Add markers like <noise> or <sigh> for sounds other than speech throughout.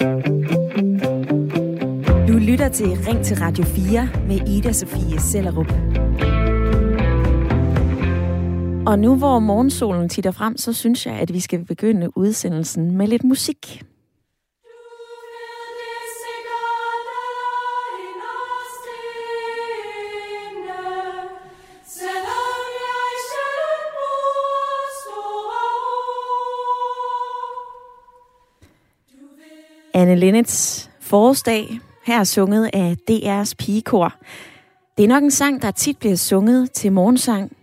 Du lytter til Ring til Radio 4 med Ida Sofie Sellerup. Og nu hvor morgensolen titter frem, så synes jeg, at vi skal begynde udsendelsen med lidt musik. Lennets forårsdag, her sunget af DR's pigekor. Det er nok en sang, der tit bliver sunget til morgensang.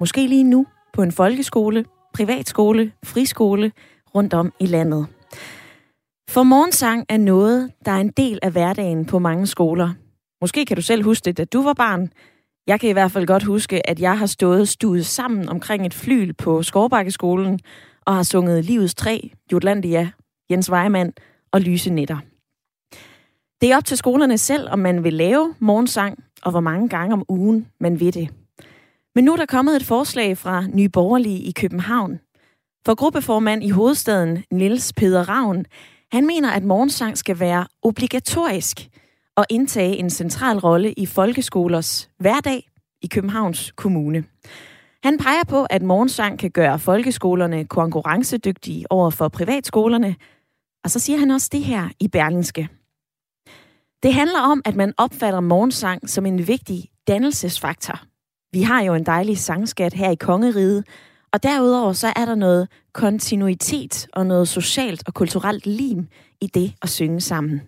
Måske lige nu på en folkeskole, privatskole, friskole rundt om i landet. For morgensang er noget, der er en del af hverdagen på mange skoler. Måske kan du selv huske det, da du var barn. Jeg kan i hvert fald godt huske, at jeg har stået stuet sammen omkring et flyl på Skovbakkeskolen og har sunget Livets Træ, Jutlandia, Jens Weimann og lyse nætter. Det er op til skolerne selv, om man vil lave morgensang, og hvor mange gange om ugen man vil det. Men nu er der kommet et forslag fra Nye Borgerlige i København. For gruppeformand i hovedstaden, Niels Peder Ravn, han mener, at morgensang skal være obligatorisk og indtage en central rolle i folkeskolers hverdag i Københavns Kommune. Han peger på, at morgensang kan gøre folkeskolerne konkurrencedygtige over for privatskolerne, og så siger han også det her i Berlingske. Det handler om, at man opfatter morgensang som en vigtig dannelsesfaktor. Vi har jo en dejlig sangskat her i kongeriget, og derudover så er der noget kontinuitet og noget socialt og kulturelt lim i det at synge sammen.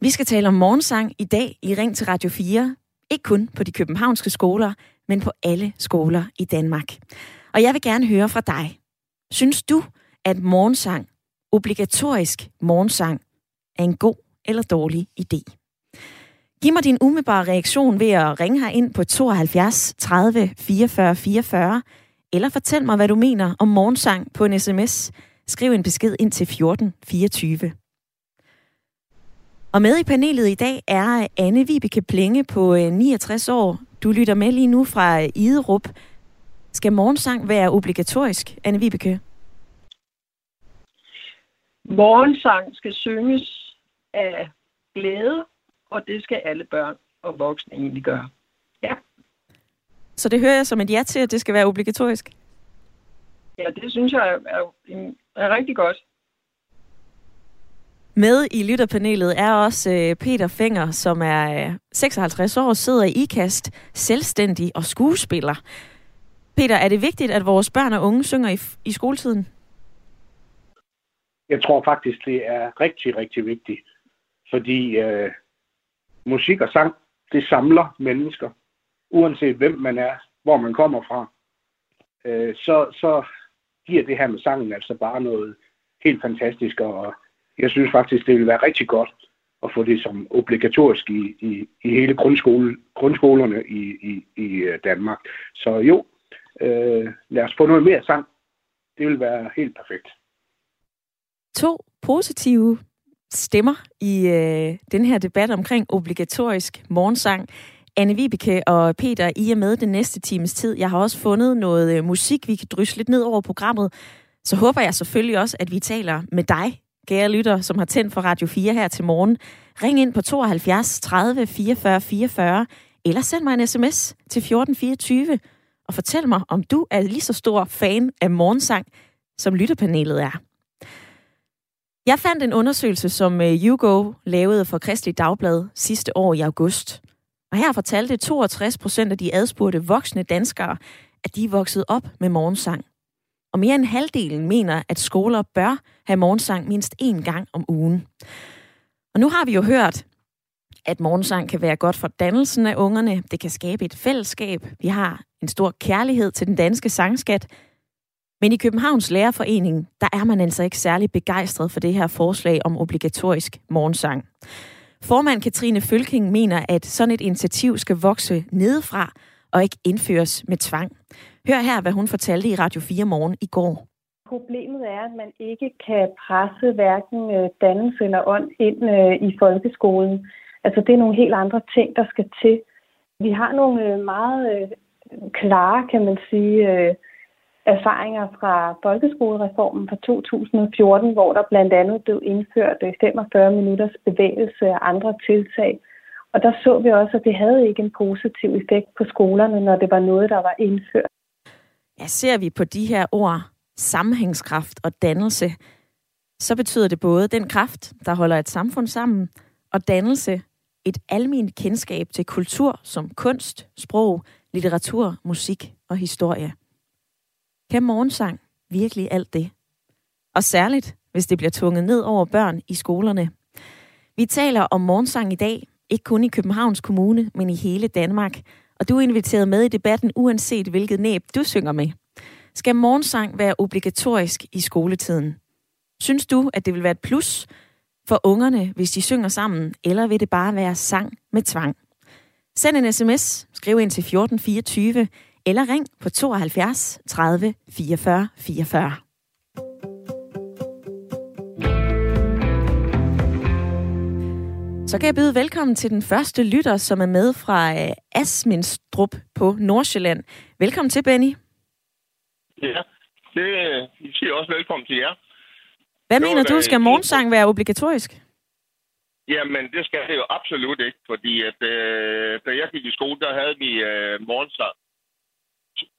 Vi skal tale om morgensang i dag i Ring til Radio 4. Ikke kun på de københavnske skoler, men på alle skoler i Danmark. Og jeg vil gerne høre fra dig. Synes du, at morgensang obligatorisk morgensang er en god eller dårlig idé. Giv mig din umiddelbare reaktion ved at ringe her ind på 72 30 44 44, eller fortæl mig, hvad du mener om morgensang på en sms. Skriv en besked ind til 14 24. Og med i panelet i dag er Anne Vibeke Plenge på øh, 69 år. Du lytter med lige nu fra Iderup. Skal morgensang være obligatorisk, Anne Vibeke? Morgensang skal synges af glæde, og det skal alle børn og voksne egentlig gøre. Ja. Så det hører jeg som et ja til, at det skal være obligatorisk? Ja, det synes jeg er, er, er rigtig godt. Med i lytterpanelet er også øh, Peter Fenger, som er 56 øh, år, sidder i IKAST, selvstændig og skuespiller. Peter, er det vigtigt, at vores børn og unge synger i, i skoletiden? Jeg tror faktisk, det er rigtig, rigtig vigtigt. Fordi øh, musik og sang, det samler mennesker. Uanset hvem man er, hvor man kommer fra. Øh, så, så giver det her med sangen altså bare noget helt fantastisk. Og jeg synes faktisk, det ville være rigtig godt at få det som obligatorisk i, i, i hele grundskole, grundskolerne i, i, i øh, Danmark. Så jo, øh, lad os få noget mere sang. Det vil være helt perfekt to positive stemmer i øh, den her debat omkring obligatorisk morgensang. Anne Vibeke og Peter, I er med den næste times tid. Jeg har også fundet noget øh, musik, vi kan drysse lidt ned over programmet. Så håber jeg selvfølgelig også, at vi taler med dig, kære lytter, som har tændt for Radio 4 her til morgen. Ring ind på 72 30 44 44, eller send mig en sms til 1424, og fortæl mig, om du er lige så stor fan af morgensang, som lytterpanelet er. Jeg fandt en undersøgelse, som øh, YouGo lavede for Kristelig Dagblad sidste år i august. Og her fortalte 62 procent af de adspurgte voksne danskere, at de er vokset op med morgensang. Og mere end halvdelen mener, at skoler bør have morgensang mindst én gang om ugen. Og nu har vi jo hørt, at morgensang kan være godt for dannelsen af ungerne. Det kan skabe et fællesskab. Vi har en stor kærlighed til den danske sangskat, men i Københavns Lærerforening, der er man altså ikke særlig begejstret for det her forslag om obligatorisk morgensang. Formand Katrine Følking mener, at sådan et initiativ skal vokse nedefra og ikke indføres med tvang. Hør her, hvad hun fortalte i Radio 4 morgen i går. Problemet er, at man ikke kan presse hverken øh, dannelse eller ånd ind øh, i folkeskolen. Altså det er nogle helt andre ting, der skal til. Vi har nogle øh, meget klare, kan man sige, erfaringer fra folkeskolereformen fra 2014, hvor der blandt andet blev indført øh, 45 minutters bevægelse og andre tiltag. Og der så vi også, at det havde ikke en positiv effekt på skolerne, når det var noget, der var indført. Ja, ser vi på de her ord, sammenhængskraft og dannelse, så betyder det både den kraft, der holder et samfund sammen, og dannelse, et almindeligt kendskab til kultur som kunst, sprog, litteratur, musik og historie. Kan morgensang virkelig alt det? Og særligt, hvis det bliver tvunget ned over børn i skolerne. Vi taler om morgensang i dag, ikke kun i Københavns Kommune, men i hele Danmark. Og du er inviteret med i debatten, uanset hvilket næb du synger med. Skal morgensang være obligatorisk i skoletiden? Synes du, at det vil være et plus for ungerne, hvis de synger sammen, eller vil det bare være sang med tvang? Send en sms, skriv ind til 1424, eller ring på 72 30 44 44. Så kan jeg byde velkommen til den første lytter, som er med fra øh, Asminstrup på Nordsjælland. Velkommen til, Benny. Ja, det I siger også velkommen til jer. Hvad mener du, skal morgensang være obligatorisk? Jamen, det skal det jo absolut ikke, fordi at, øh, da jeg gik i skole, der havde vi øh, morgensang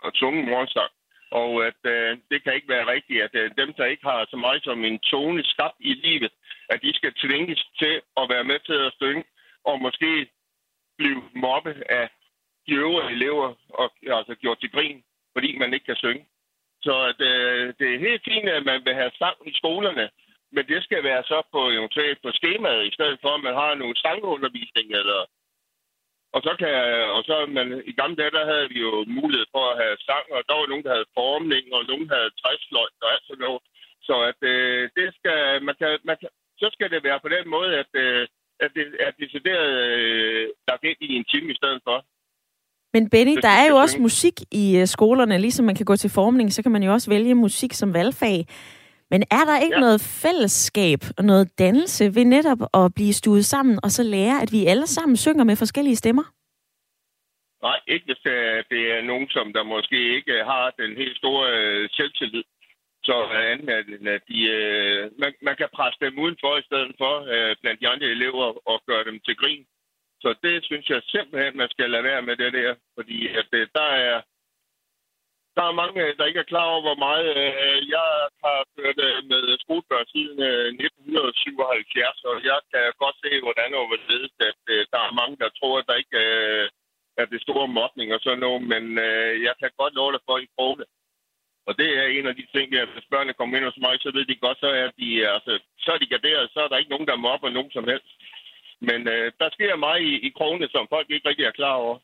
og tunge morsang. Og at øh, det kan ikke være rigtigt, at øh, dem, der ikke har så meget som en tone skabt i livet, at de skal tvinges til at være med til at synge, og måske blive mobbet af de øvrige elever, og altså gjort til grin, fordi man ikke kan synge. Så at, øh, det er helt fint, at man vil have sang i skolerne, men det skal være så på, eventuelt på skemaet, i stedet for, at man har nogle sangundervisning eller og så kan og så man, i gamle dage, der havde vi jo mulighed for at have sang, og der var nogen, der havde formning, og nogen havde træsløjt og alt sådan noget. Så at øh, det skal, man kan, man kan, så skal det være på den måde, at, øh, at det er decideret øh, lagt ind i en time i stedet for. Men Benny, der er jo også musik i øh, skolerne, ligesom man kan gå til formning, så kan man jo også vælge musik som valgfag. Men er der ikke ja. noget fællesskab og noget dannelse ved netop at blive stuet sammen og så lære, at vi alle sammen synger med forskellige stemmer? Nej, ikke hvis det er nogen, som der måske ikke har den helt store øh, selvtillid. Så at de, øh, man, man kan presse dem udenfor i stedet for øh, blandt de andre elever og gøre dem til grin. Så det synes jeg simpelthen, man skal lade være med det der. Fordi at, der er der er mange, der ikke er klar over, hvor meget øh, jeg har kørt øh, med skolebørn siden øh, 1977, og jeg kan godt se, hvordan og hvorledes, at øh, der er mange, der tror, at der ikke øh, er det store mobning og sådan noget, men øh, jeg kan godt love dig for, at I prøver det. Og det er en af de ting, at hvis børnene kommer ind hos mig, så ved de godt, så er de, altså, så er de garderet, så er der ikke nogen, der mobber nogen som helst. Men øh, der sker meget i, i krogene, som folk ikke rigtig er klar over.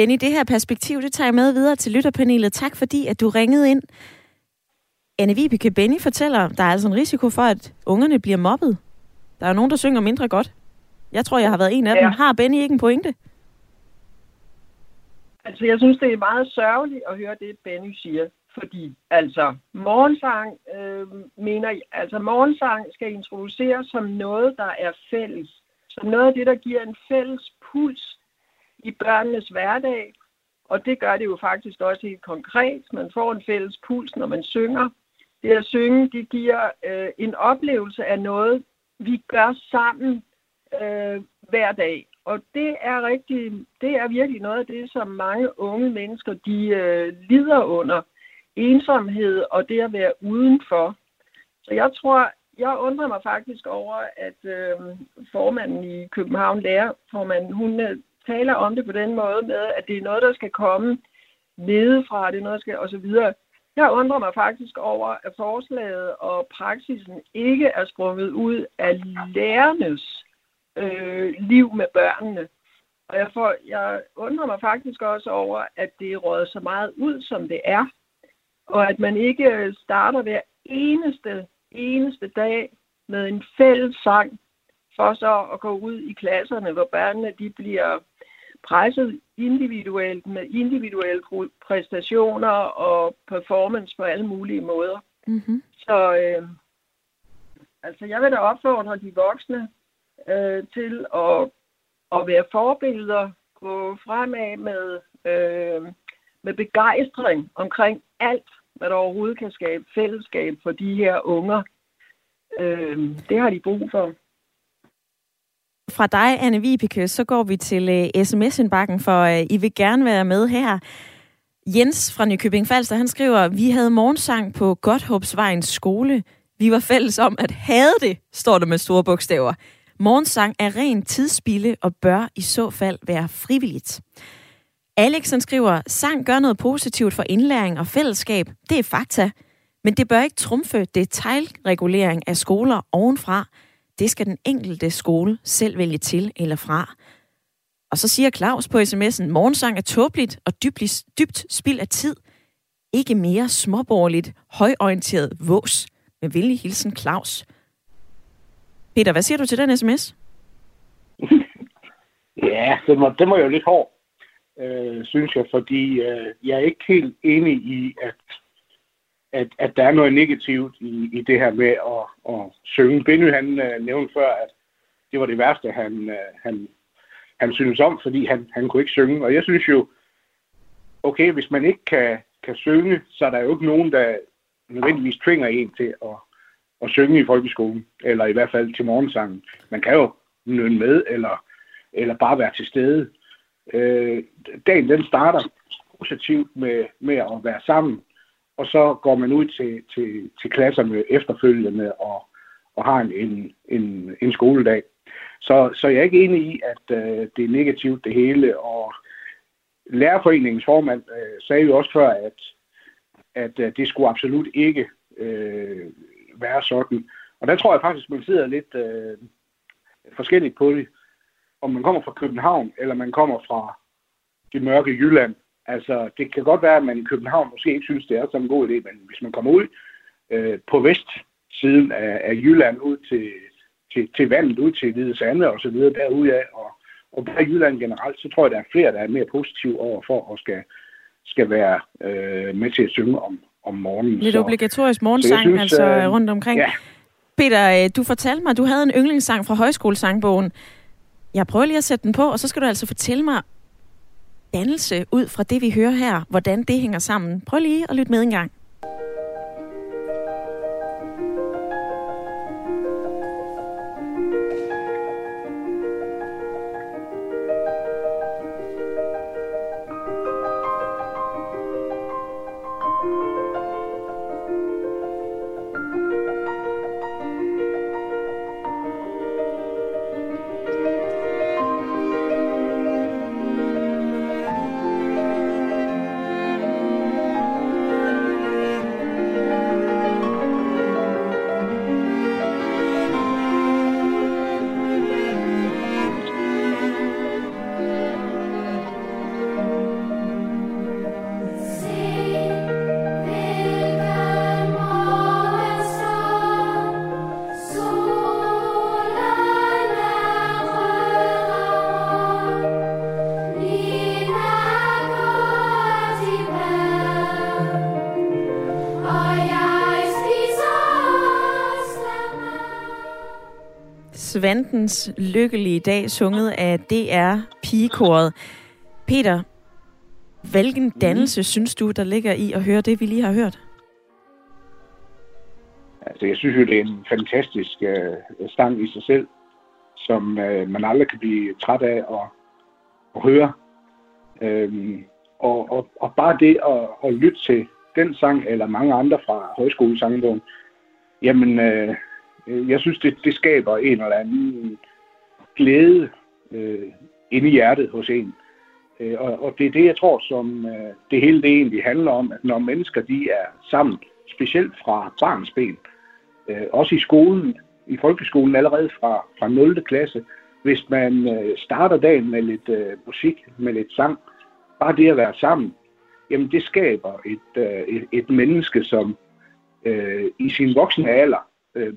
Benny, det her perspektiv, det tager jeg med videre til lytterpanelet. Tak fordi, at du ringede ind. Anne Vibeke Benny fortæller, der er altså en risiko for, at ungerne bliver mobbet. Der er nogen, der synger mindre godt. Jeg tror, jeg har været en af ja. dem. Har Benny ikke en pointe? Altså, jeg synes, det er meget sørgeligt at høre det, Benny siger. Fordi, altså, morgensang, øh, mener, altså, morgensang skal introduceres som noget, der er fælles. Som noget af det, der giver en fælles puls i børnenes hverdag, og det gør det jo faktisk også helt konkret. Man får en fælles puls, når man synger. Det at synge, det giver øh, en oplevelse af noget, vi gør sammen øh, hver dag. Og det er rigtig, det er virkelig noget af det, som mange unge mennesker, de øh, lider under. Ensomhed og det at være udenfor. Så jeg tror, jeg undrer mig faktisk over, at øh, formanden i København, lærerformanden, hun øh, taler om det på den måde med, at det er noget, der skal komme nedefra, det er noget, der skal videre. Jeg undrer mig faktisk over, at forslaget og praksisen ikke er sprunget ud af lærernes øh, liv med børnene. Og jeg, får, jeg undrer mig faktisk også over, at det er så meget ud, som det er. Og at man ikke øh, starter hver eneste, eneste dag med en fælles sang, for så at gå ud i klasserne, hvor børnene de bliver presset individuelt med individuelle præstationer og performance på alle mulige måder. Mm-hmm. Så øh, altså, jeg vil da opfordre de voksne øh, til at, at være forbilleder, gå fremad med, øh, med begejstring omkring alt, hvad der overhovedet kan skabe fællesskab for de her unger. Øh, det har de brug for. Fra dig, Anne Vibeke, så går vi til øh, uh, sms-indbakken, for uh, I vil gerne være med her. Jens fra Nykøbing Falster, han skriver, vi havde morgensang på Godthåbsvejens skole. Vi var fælles om at have det, står der med store bogstaver. Morgensang er ren tidsspilde og bør i så fald være frivilligt. Alex han skriver, sang gør noget positivt for indlæring og fællesskab. Det er fakta. Men det bør ikke trumfe detaljregulering af skoler ovenfra. Det skal den enkelte skole selv vælge til eller fra. Og så siger Claus på sms'en, morgensang er tåbeligt og dybt, dybt spild af tid. Ikke mere småborgerligt, højorienteret vås. Med venlig hilsen Claus. Peter, hvad siger du til den sms? <laughs> ja, det var, det var jo lidt hård, øh, synes jeg, fordi øh, jeg er ikke helt enig i, at, at, at der er noget negativt i, i det her med at, at synge. Benny, han øh, nævnte før, at det var det værste, han, øh, han, han synes om, fordi han, han kunne ikke synge. Og jeg synes jo, okay, hvis man ikke kan, kan synge, så er der jo ikke nogen, der nødvendigvis tvinger en til at, at synge i folkeskolen, eller i hvert fald til morgensangen. Man kan jo nynne med, eller, eller bare være til stede. Øh, dagen den starter positivt med, med at være sammen, og så går man ud til, til, til klasserne efterfølgende og, og har en, en, en, en skoledag. Så, så jeg er ikke enig i, at øh, det er negativt det hele, og lærerforeningens formand øh, sagde jo også før, at, at øh, det skulle absolut ikke øh, være sådan. Og der tror jeg faktisk, man sidder lidt øh, forskelligt på det. Om man kommer fra København, eller man kommer fra det mørke Jylland. Altså, det kan godt være, at man i København måske ikke synes, det er sådan en god idé, men hvis man kommer ud øh, på vestsiden af, af Jylland, ud til, til, til vandet, ud til Hvide Sande og så videre derude af, og, og bare Jylland generelt, så tror jeg, der er flere, der er mere positive over for og skal, skal være øh, med til at synge om, om morgenen. Lidt så, obligatorisk morgensang, synes, altså øh, rundt omkring. Ja. Peter, øh, du fortalte mig, at du havde en yndlingssang fra højskolesangbogen. Jeg prøver lige at sætte den på, og så skal du altså fortælle mig dannelse ud fra det, vi hører her, hvordan det hænger sammen. Prøv lige at lytte med en gang. Svantens lykkelige dag, sunget af DR Pigekoret. Peter, hvilken mhm. dannelse mm. synes du, der ligger i at høre det, vi lige har hørt? Altså, jeg synes jo, det er en fantastisk uh, stang i sig selv, som uh, man aldrig kan blive træt af at, at høre. Um, og, og, og bare det at, at lytte til den sang, eller mange andre fra højskolesangbogen, jamen, Øh, Øh, jeg synes, det, det skaber en eller anden glæde øh, inde i hjertet hos en. Øh, og, og det er det, jeg tror, som øh, det hele det egentlig handler om, at når mennesker de er sammen, specielt fra barns ben, øh, også i skolen, i folkeskolen allerede fra, fra 0. klasse, hvis man øh, starter dagen med lidt øh, musik, med lidt sang, bare det at være sammen, jamen det skaber et, øh, et, et menneske, som øh, i sin voksne alder øh,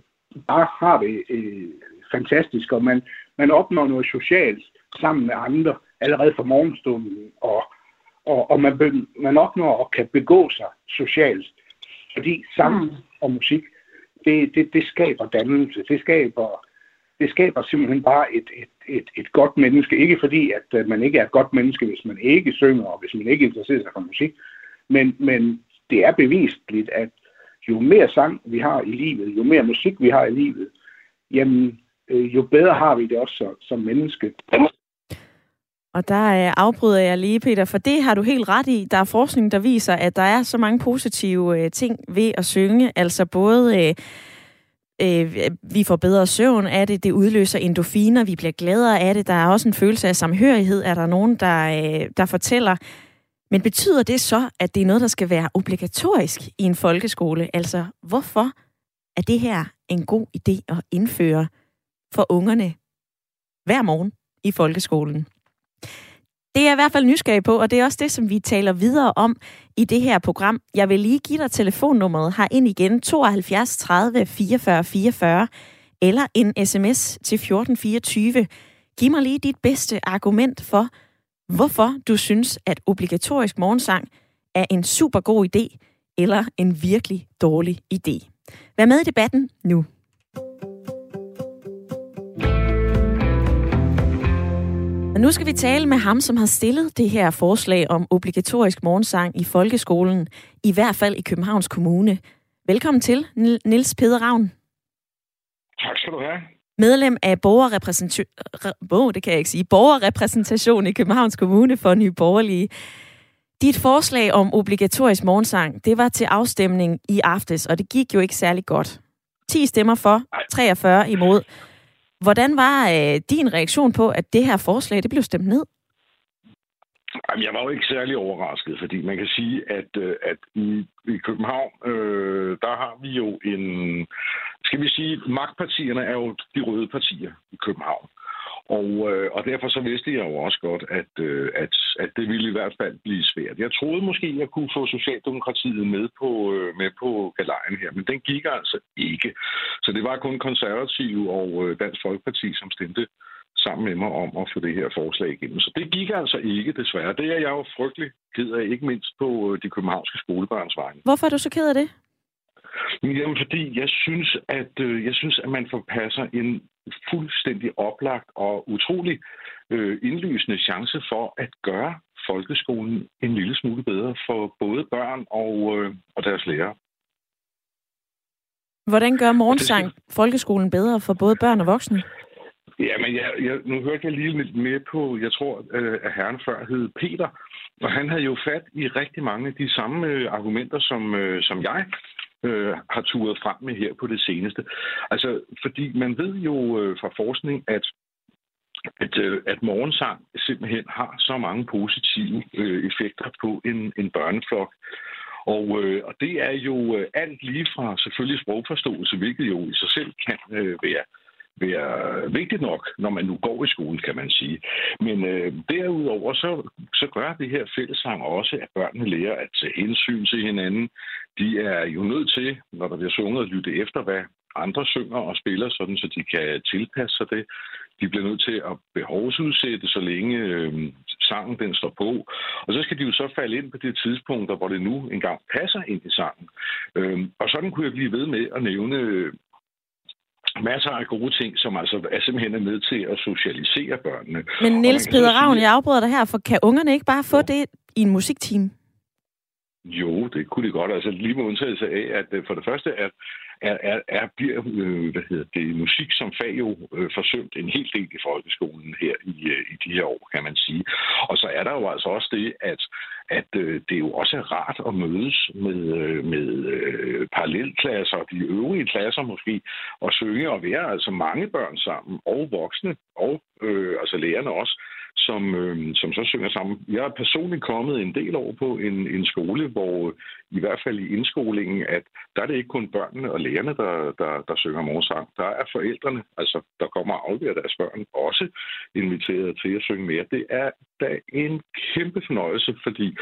bare har det øh, fantastisk, og man, man opnår noget socialt sammen med andre allerede fra morgenstunden, og, og, og man, man opnår at kan begå sig socialt, fordi sammen mm. og musik, det, det, det skaber dannelse, det skaber, det skaber simpelthen bare et, et, et, et godt menneske. Ikke fordi, at øh, man ikke er et godt menneske, hvis man ikke synger, og hvis man ikke interesserer sig for musik, men, men det er bevisligt, at jo mere sang vi har i livet, jo mere musik vi har i livet, jamen, øh, jo bedre har vi det også som, som menneske. Og der øh, afbryder jeg lige, Peter, for det har du helt ret i. Der er forskning, der viser, at der er så mange positive øh, ting ved at synge. Altså både... Øh, øh, vi får bedre søvn af det, det udløser endorfiner, vi bliver gladere af det, der er også en følelse af samhørighed, er der nogen, der, øh, der fortæller. Men betyder det så, at det er noget, der skal være obligatorisk i en folkeskole? Altså, hvorfor er det her en god idé at indføre for ungerne hver morgen i folkeskolen? Det er jeg i hvert fald nysgerrig på, og det er også det, som vi taler videre om i det her program. Jeg vil lige give dig telefonnummeret her ind igen, 72 30 44 44, eller en sms til 1424. Giv mig lige dit bedste argument for, hvorfor du synes, at obligatorisk morgensang er en super god idé, eller en virkelig dårlig idé. Vær med i debatten nu. Og nu skal vi tale med ham, som har stillet det her forslag om obligatorisk morgensang i folkeskolen, i hvert fald i Københavns Kommune. Velkommen til, Nils Peder Ravn. Tak skal du have. Medlem af borgerrepræsentation, oh, det kan jeg ikke sige, borgerrepræsentation i Københavns Kommune for Nye Borgerlige. Dit forslag om obligatorisk morgensang, det var til afstemning i aftes, og det gik jo ikke særlig godt. 10 stemmer for, 43 imod. Hvordan var øh, din reaktion på, at det her forslag det blev stemt ned? Jamen, jeg var jo ikke særlig overrasket, fordi man kan sige, at, øh, at i, i København, øh, der har vi jo en... Skal vi sige, magtpartierne er jo de røde partier i København. Og, øh, og derfor så vidste jeg jo også godt, at, øh, at, at det ville i hvert fald blive svært. Jeg troede måske, at jeg kunne få Socialdemokratiet med på, øh, med på galejen her, men den gik altså ikke. Så det var kun konservative og øh, Dansk Folkeparti, som stemte sammen med mig om at få det her forslag igennem. Så det gik altså ikke, desværre. Det er jeg jo frygtelig ked af, ikke mindst på øh, de københavnske skolebørns vegne. Hvorfor er du så ked af det? Jamen, fordi jeg synes, at øh, jeg synes, at man forpasser en fuldstændig oplagt og utrolig øh, indlysende chance for at gøre folkeskolen en lille smule bedre for både børn og, øh, og deres lærere. Hvordan gør morgensang skal... folkeskolen bedre for både børn og voksne? Ja, men jeg, jeg, nu hørte jeg lige lidt mere på, jeg tror, øh, at herren før hed Peter, og han havde jo fat i rigtig mange af de samme øh, argumenter, som, øh, som jeg øh, har turet frem med her på det seneste. Altså, fordi man ved jo øh, fra forskning, at at, øh, at morgensang simpelthen har så mange positive øh, effekter på en, en børneflok. Og, øh, og det er jo øh, alt lige fra selvfølgelig sprogforståelse, hvilket jo i sig selv kan øh, være være vigtigt nok, når man nu går i skole, kan man sige. Men øh, derudover så, så gør det her fællesang også, at børnene lærer at tage hensyn til hinanden. De er jo nødt til, når der bliver sunget, at lytte efter, hvad andre synger og spiller, sådan så de kan tilpasse sig det. De bliver nødt til at behovsudsætte, så længe øh, sangen den står på. Og så skal de jo så falde ind på det tidspunkt, hvor det nu engang passer ind i sangen. Øh, og sådan kunne jeg blive ved med at nævne masser af gode ting, som altså er simpelthen er med til at socialisere børnene. Men Niels Peder Ravn, jeg afbryder dig her, for kan ungerne ikke bare få det i en musikteam? Jo, det kunne de godt. Altså lige med undtagelse af, at øh, for det første, at er, er, er bliver øh, hvad hedder det, musik som fag jo øh, forsømt en hel del i folkeskolen her i, øh, i de her år, kan man sige. Og så er der jo altså også det, at, at øh, det jo også er rart at mødes med, øh, med øh, parallelklasser og de øvrige klasser måske, og synge og være altså mange børn sammen, og voksne, og øh, altså lærerne også, som, øh, som så synger sammen. Jeg er personligt kommet en del over på en, en skole, hvor øh, i hvert fald i indskolingen, at der er det ikke kun børnene og lærerne, der, der, der synger morsang. Der er forældrene, altså der kommer og afleverer deres børn, også inviteret til at synge mere. Det er da en kæmpe fornøjelse, fordi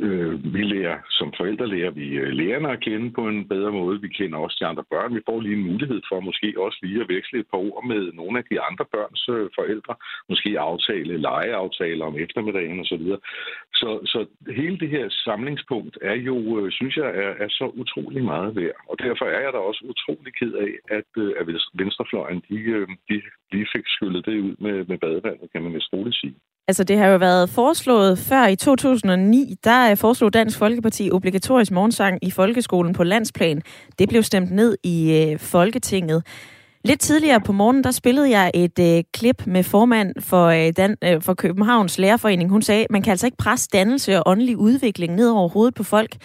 Øh, vi lærer, som forældre lærer vi øh, lærerne at kende på en bedre måde. Vi kender også de andre børn. Vi får lige en mulighed for måske også lige at veksle et par ord med nogle af de andre børns øh, forældre. Måske aftale legeaftaler om eftermiddagen osv. Så, videre. så, så hele det her samlingspunkt er jo, øh, synes jeg, er, er så utrolig meget værd. Og derfor er jeg da også utrolig ked af, at, øh, at venstrefløjen de, de lige fik skyllet det ud med, med badevandet, kan man vist roligt sige. Altså, det har jo været foreslået før i 2009, der foreslog Dansk Folkeparti obligatorisk morgensang i folkeskolen på landsplan. Det blev stemt ned i øh, Folketinget. Lidt tidligere på morgenen, der spillede jeg et øh, klip med formand for, øh, Dan, øh, for Københavns Lærerforening. Hun sagde, man kan altså ikke presse dannelse og åndelig udvikling ned over hovedet på folk.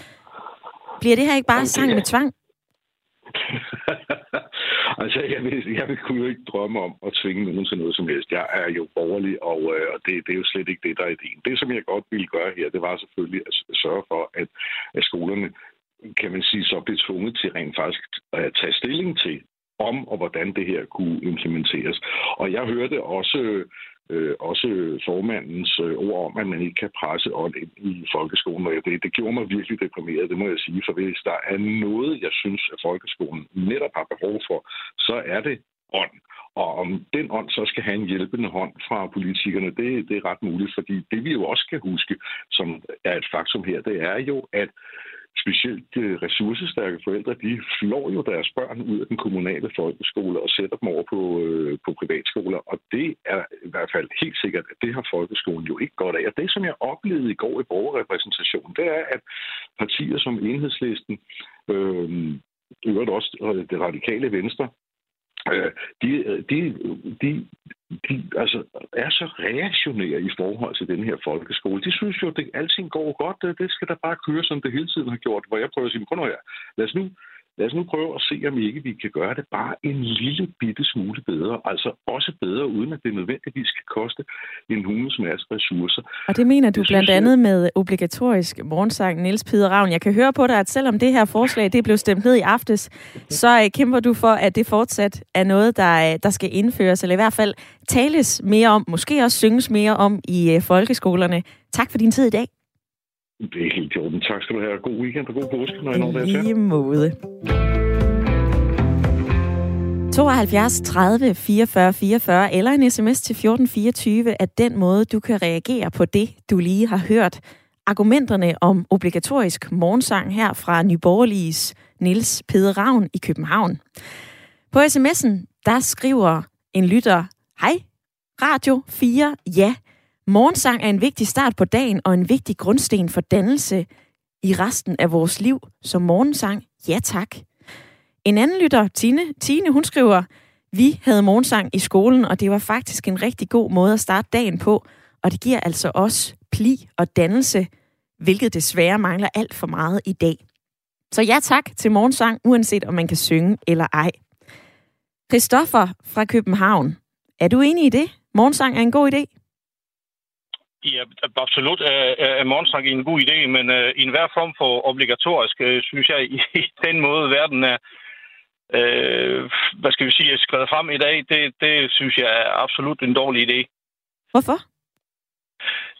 Bliver det her ikke bare sang med tvang? <laughs> altså, jeg vil, jeg vil kunne jo ikke drømme om at tvinge nogen til noget som helst. Jeg er jo borgerlig, og, øh, og det, det er jo slet ikke det, der er ideen. Det, som jeg godt ville gøre her, det var selvfølgelig at sørge for, at, at skolerne kan man sige, så blev tvunget til rent faktisk at tage stilling til, om og hvordan det her kunne implementeres. Og jeg hørte også øh, også formandens øh, ord om, at man ikke kan presse ånd ind i folkeskolen. Og det, det gjorde mig virkelig deprimeret, det må jeg sige. For hvis der er noget, jeg synes, at folkeskolen netop har behov for, så er det ånd. Og om den ånd så skal have en hjælpende hånd fra politikerne, det, det er ret muligt, fordi det vi jo også kan huske, som er et faktum her, det er jo, at specielt øh, ressourcestærke forældre, de flår jo deres børn ud af den kommunale folkeskole og sætter dem over på, øh, på privatskoler. Og det er i hvert fald helt sikkert, at det har folkeskolen jo ikke godt af. Og det, som jeg oplevede i går i borgerrepræsentationen, det er, at partier som Enhedslisten, øh, øvrigt også øh, det radikale venstre, Øh, de, øh, de, de, de altså, er så reaktionære i forhold til den her folkeskole. De synes jo, at alting går godt. Det skal da bare køre, som det hele tiden har gjort. Hvor jeg prøver at sige, prøv nu her. Lad os nu lad os nu prøve at se, om ikke vi kan gøre det bare en lille bitte smule bedre. Altså også bedre, uden at det nødvendigvis skal koste en hundes masse ressourcer. Og det mener du det blandt andet jeg... med obligatorisk morgensang, Niels Peder Ravn. Jeg kan høre på dig, at selvom det her forslag det blev stemt ned i aftes, så uh, kæmper du for, at det fortsat er noget, der, uh, der skal indføres, eller i hvert fald tales mere om, måske også synges mere om i uh, folkeskolerne. Tak for din tid i dag. Det er helt i orden. Tak skal du have. God weekend og god påske, når I når dertil. Lige måde. 72 30 44 44 eller en sms til 1424 er den måde, du kan reagere på det, du lige har hørt. Argumenterne om obligatorisk morgensang her fra Nyborgerliges Nils Peder Ravn i København. På sms'en, der skriver en lytter, Hej, Radio 4, ja, Morgensang er en vigtig start på dagen og en vigtig grundsten for dannelse i resten af vores liv. Så morgensang, ja tak. En anden lytter, Tine, Tine, hun skriver, vi havde morgensang i skolen, og det var faktisk en rigtig god måde at starte dagen på, og det giver altså også pli og dannelse, hvilket desværre mangler alt for meget i dag. Så ja tak til morgensang, uanset om man kan synge eller ej. Christoffer fra København, er du enig i det? Morgensang er en god idé? Ja, absolut er, er morgensang en god idé, men uh, i enhver form for obligatorisk, uh, synes jeg, <laughs> i, den måde verden er, uh, hvad skal vi sige, skrevet frem i dag, det, det synes jeg er absolut en dårlig idé. Hvorfor?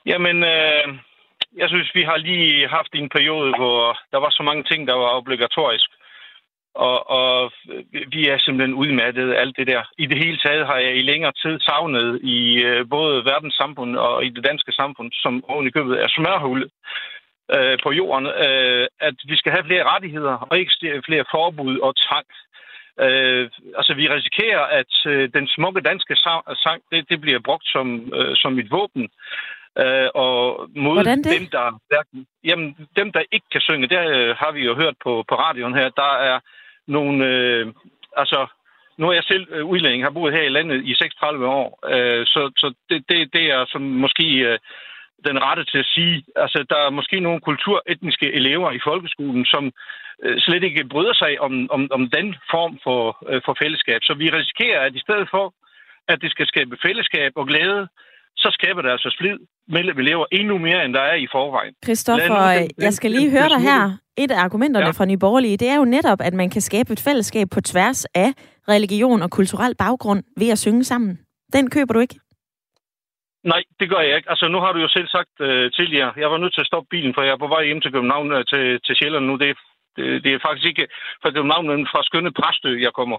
Jamen, uh, jeg synes, vi har lige haft en periode, hvor der var så mange ting, der var obligatorisk. Og, og vi er simpelthen udmattet alt det der. I det hele taget har jeg i længere tid savnet i øh, både verdens samfund og i det danske samfund, som oven i købet er smørhullet øh, på jorden, øh, at vi skal have flere rettigheder og ikke flere forbud og tvang. Øh, altså, vi risikerer, at øh, den smukke danske sang, det, det bliver brugt som, øh, som et våben. Øh, og mod dem, der, der, jamen, dem, der ikke kan synge, det øh, har vi jo hørt på, på radioen her, der er nogle... Øh, altså, nu er jeg selv øh, udlænding, har boet her i landet i 36 år, øh, så, så det, det, det er som måske øh, den rette til at sige. Altså, der er måske nogle kulturetniske elever i folkeskolen, som øh, slet ikke bryder sig om, om, om den form for, øh, for fællesskab. Så vi risikerer, at i stedet for, at det skal skabe fællesskab og glæde, så skaber det altså splid mellem elever endnu mere, end der er i forvejen. Christoffer, jeg skal lige høre dig her. Et af argumenterne ja. fra Nye Borgerlige, det er jo netop, at man kan skabe et fællesskab på tværs af religion og kulturel baggrund ved at synge sammen. Den køber du ikke? Nej, det gør jeg ikke. Altså, nu har du jo selv sagt uh, tidligere, jeg var nødt til at stoppe bilen, for jeg er på vej hjem til København uh, til, til Sjælland nu. Det, det, det er faktisk ikke fra København, men fra skønne Præstø, jeg kommer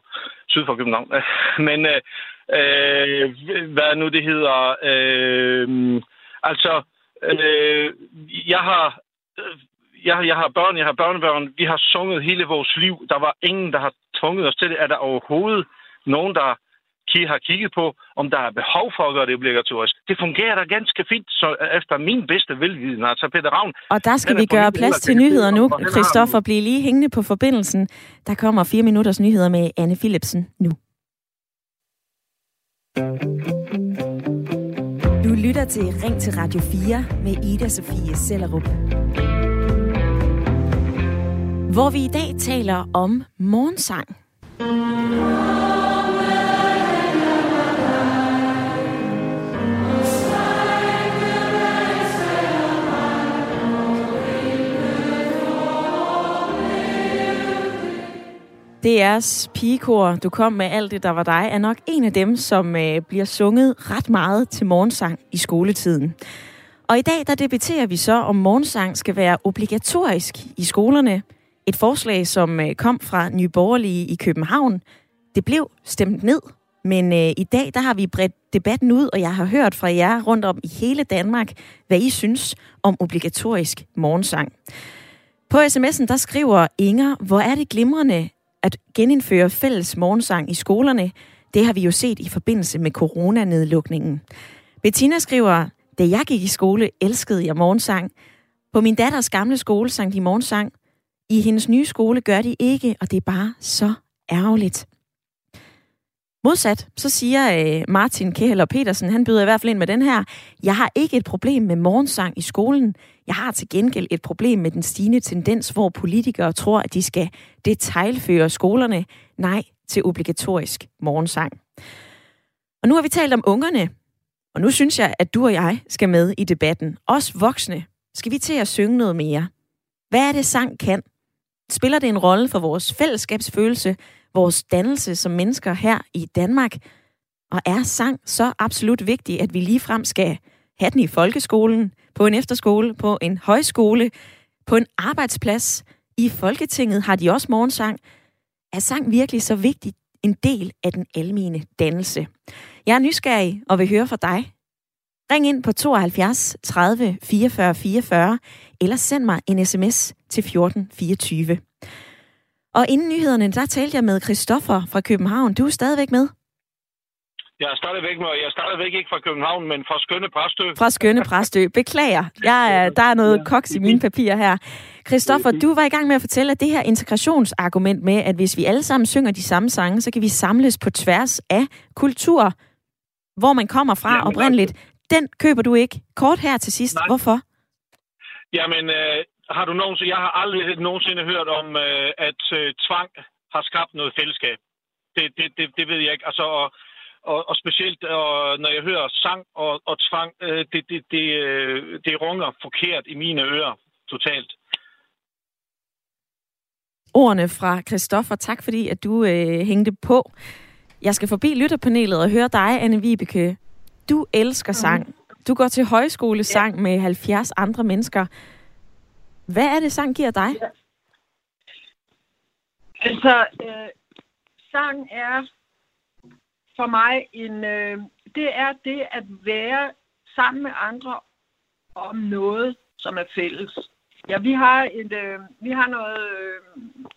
syd for København. <laughs> men uh, uh, hvad nu det hedder... Uh, altså, uh, jeg har jeg, jeg har børn, jeg har børnebørn, vi har sunget hele vores liv. Der var ingen, der har tvunget os til det. Er der overhovedet nogen, der har kigget på, om der er behov for at gøre det obligatorisk. Det fungerer da ganske fint, så efter min bedste velviden. Altså Peter Ravn... Og der skal vi gøre plads til nyheder nu. Christoffer, bliv lige hængende på forbindelsen. Der kommer fire minutters nyheder med Anne Philipsen nu. Du lytter til Ring til Radio 4 med Ida Sofie Sellerup. Hvor vi i dag taler om morgensang. DR's pigekor, du kom med alt det, der var dig, er nok en af dem, som øh, bliver sunget ret meget til morgensang i skoletiden. Og i dag, der debatterer vi så, om morgensang skal være obligatorisk i skolerne. Et forslag, som øh, kom fra Nye Borgerlige i København. Det blev stemt ned, men øh, i dag, der har vi bredt debatten ud, og jeg har hørt fra jer rundt om i hele Danmark, hvad I synes om obligatorisk morgensang. På sms'en, der skriver Inger, hvor er det glimrende, at genindføre fælles morgensang i skolerne, det har vi jo set i forbindelse med coronanedlukningen. Bettina skriver, da jeg gik i skole, elskede jeg morgensang. På min datters gamle skole sang de morgensang. I hendes nye skole gør de ikke, og det er bare så ærgerligt. Modsat, så siger øh, Martin Kehler Petersen, han byder i hvert fald ind med den her. Jeg har ikke et problem med morgensang i skolen. Jeg har til gengæld et problem med den stigende tendens, hvor politikere tror, at de skal detaljføre skolerne. Nej til obligatorisk morgensang. Og nu har vi talt om ungerne, og nu synes jeg, at du og jeg skal med i debatten. Os voksne skal vi til at synge noget mere. Hvad er det, sang kan? Spiller det en rolle for vores fællesskabsfølelse, vores dannelse som mennesker her i Danmark? Og er sang så absolut vigtig, at vi ligefrem skal have den i folkeskolen, på en efterskole, på en højskole, på en arbejdsplads. I Folketinget har de også morgensang. Er sang virkelig så vigtig en del af den almene dannelse? Jeg er nysgerrig og vil høre fra dig. Ring ind på 72 30 44 44, eller send mig en sms til 14 24. Og inden nyhederne, der talte jeg med Christoffer fra København. Du er stadigvæk med. Jeg er stadigvæk med, jeg er stadigvæk ikke fra København, men fra Skønne Præstø. Fra Skønne Præstø. Beklager. Jeg er, der er noget koks i mine papirer her. Christoffer, du var i gang med at fortælle, at det her integrationsargument med, at hvis vi alle sammen synger de samme sange, så kan vi samles på tværs af kultur, hvor man kommer fra Jamen, oprindeligt. Den køber du ikke. Kort her til sidst. Nej. Hvorfor? Jamen, øh, har du nogensinde, jeg har aldrig nogensinde hørt om, øh, at øh, tvang har skabt noget fællesskab. Det, det, det, det ved jeg ikke. Altså, og, og, og specielt og, når jeg hører sang og, og tvang, øh, det, det, det, øh, det runger forkert i mine ører totalt. Ordene fra Christoffer. Tak fordi, at du øh, hængte på. Jeg skal forbi lytterpanelet og høre dig, Anne Vibeke. Du elsker sang. Du går til højskolesang ja. med 70 andre mennesker. Hvad er det, sang giver dig? Ja. Altså, øh, sang er for mig en, øh, det er det at være sammen med andre om noget, som er fælles. Ja, vi har et, øh, vi har noget, øh,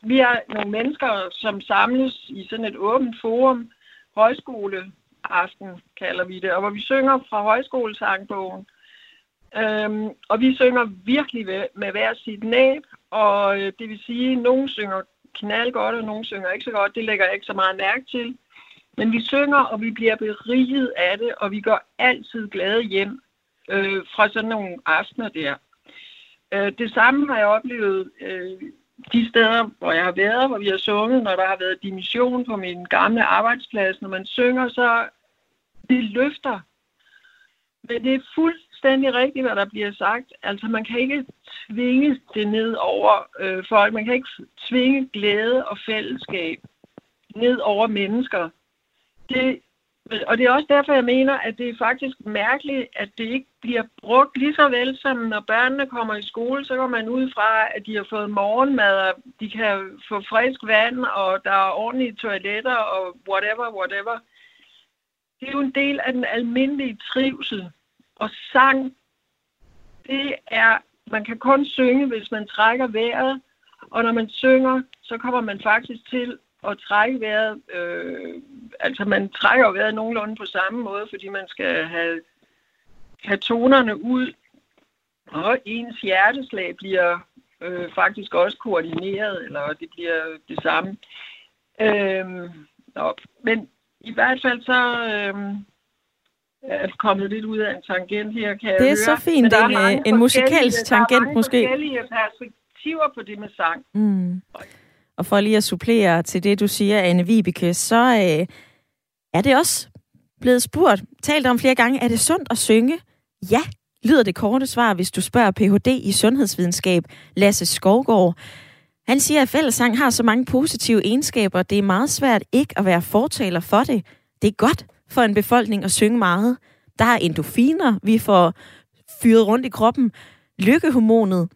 vi har nogle mennesker, som samles i sådan et åbent forum, højskoleaften kalder vi det, og hvor vi synger fra højskolesangbogen. Øhm, og vi synger virkelig med hver sit næb, og øh, det vil sige, at nogen synger knald godt, og nogen synger ikke så godt. Det lægger jeg ikke så meget mærke til. Men vi synger, og vi bliver beriget af det, og vi går altid glade hjem øh, fra sådan nogle aftener der. Øh, det samme har jeg oplevet øh, de steder, hvor jeg har været, hvor vi har sunget, når der har været dimission på min gamle arbejdsplads. Når man synger, så det løfter. Men det er fuldstændig rigtigt, hvad der bliver sagt. Altså, man kan ikke tvinge det ned over øh, folk. Man kan ikke tvinge glæde og fællesskab ned over mennesker det, og det er også derfor, jeg mener, at det er faktisk mærkeligt, at det ikke bliver brugt lige så vel som når børnene kommer i skole, så går man ud fra, at de har fået morgenmad, og de kan få frisk vand, og der er ordentlige toiletter, og whatever, whatever. Det er jo en del af den almindelige trivsel. Og sang, det er, man kan kun synge, hvis man trækker vejret, og når man synger, så kommer man faktisk til at trække vejret. Øh, altså man trækker vejret nogenlunde på samme måde, fordi man skal have, have tonerne ud, og ens hjerteslag bliver øh, faktisk også koordineret, eller det bliver det samme. Øh, nå, men i hvert fald så øh, er det kommet lidt ud af en tangent her, kan Det er så fint, Men der er en, musikalsk forskellige- der er tangent mange måske. forskellige perspektiver på det med sang. Mm. Og for lige at supplere til det, du siger, Anne Vibeke, så øh, er det også blevet spurgt, talt om flere gange, er det sundt at synge? Ja, lyder det korte svar, hvis du spørger Ph.D. i sundhedsvidenskab, Lasse Skovgaard. Han siger, at fællessang har så mange positive egenskaber, det er meget svært ikke at være fortaler for det. Det er godt for en befolkning at synge meget. Der er endorfiner, vi får fyret rundt i kroppen. Lykkehormonet,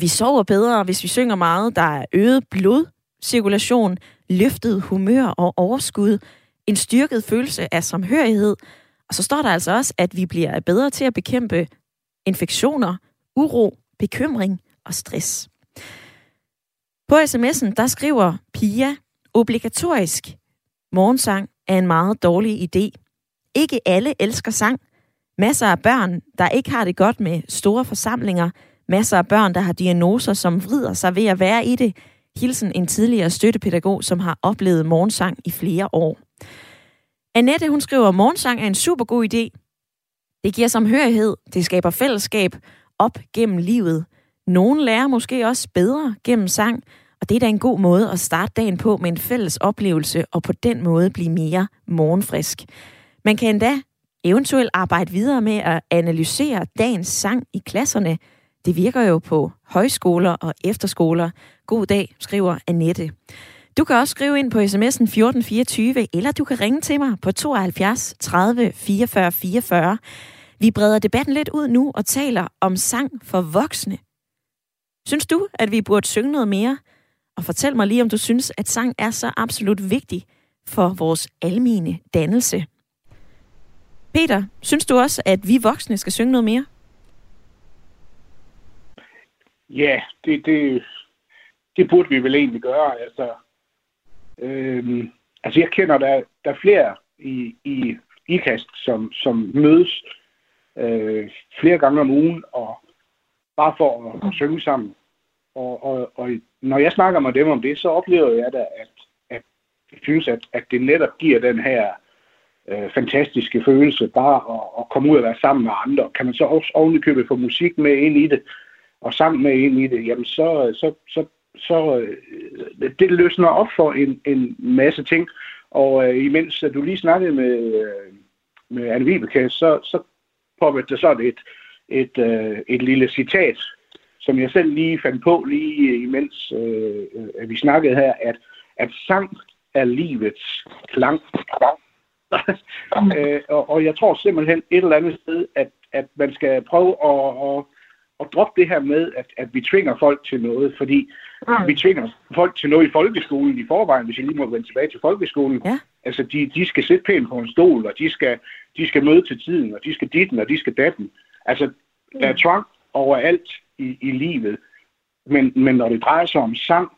vi sover bedre, hvis vi synger meget. Der er øget blodcirkulation, løftet humør og overskud, en styrket følelse af samhørighed. Og så står der altså også, at vi bliver bedre til at bekæmpe infektioner, uro, bekymring og stress. På sms'en, der skriver Pia, obligatorisk morgensang er en meget dårlig idé. Ikke alle elsker sang. Masser af børn, der ikke har det godt med store forsamlinger, Masser af børn, der har diagnoser, som vrider sig ved at være i det. Hilsen en tidligere støttepædagog, som har oplevet morgensang i flere år. Annette, hun skriver, morgensang er en super god idé. Det giver samhørighed, det skaber fællesskab op gennem livet. Nogle lærer måske også bedre gennem sang, og det er da en god måde at starte dagen på med en fælles oplevelse, og på den måde blive mere morgenfrisk. Man kan endda eventuelt arbejde videre med at analysere dagens sang i klasserne, det virker jo på højskoler og efterskoler. God dag, skriver Annette. Du kan også skrive ind på sms'en 1424, eller du kan ringe til mig på 72 30 44 44. Vi breder debatten lidt ud nu og taler om sang for voksne. Synes du, at vi burde synge noget mere? Og fortæl mig lige, om du synes, at sang er så absolut vigtig for vores almene dannelse. Peter, synes du også, at vi voksne skal synge noget mere? Ja, det, det, det burde vi vel egentlig gøre. Altså, øhm, altså jeg kender, der, der er flere i, i IKAST, som, som mødes øh, flere gange om ugen, og bare for at, at synge sammen. Og, og, og når jeg snakker med dem om det, så oplever jeg da, at, at jeg synes, at, at det netop giver den her øh, fantastiske følelse bare at, at komme ud og være sammen med andre. Kan man så også ovenikøbet få musik med ind i det, og sammen med ind i det, jamen så, så, så, så øh, det løsner op for en, en masse ting. Og øh, imens at du lige snakkede med, øh, med Anne Vibeke, så, så poppede der sådan et, et, øh, et lille citat, som jeg selv lige fandt på, lige øh, imens øh, at vi snakkede her, at, at sang er livets klang. <laughs> øh, og, og jeg tror simpelthen et eller andet sted, at, at man skal prøve at, at, at droppe det her med, at, at vi tvinger folk til noget, fordi vi tvinger folk til noget i folkeskolen i forvejen, hvis jeg lige må vende tilbage til folkeskolen. Ja. Altså, de, de skal sidde pænt på en stol, og de skal, de skal møde til tiden, og de skal ditten, og de skal datten. Altså, der er tvang overalt i, i livet. Men, men når det drejer sig om sang,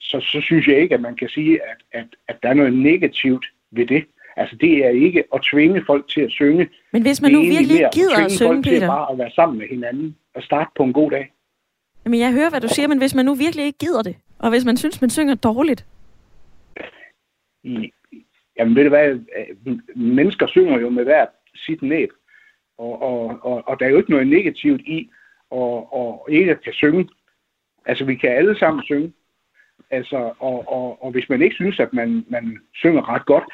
så, så synes jeg ikke, at man kan sige, at, at, at der er noget negativt ved det. Altså, det er ikke at tvinge folk til at synge. Men hvis man nu virkelig mere gider tvinge at synge, folk til Peter. bare at være sammen med hinanden og starte på en god dag. Jamen, jeg hører, hvad du siger, men hvis man nu virkelig ikke gider det, og hvis man synes, man synger dårligt, jamen ved du hvad, mennesker synger jo med hvert sit næb, og, og, og, og der er jo ikke noget negativt i at, og ikke at kan synge. Altså vi kan alle sammen synge, altså, og, og, og hvis man ikke synes, at man, man synger ret godt,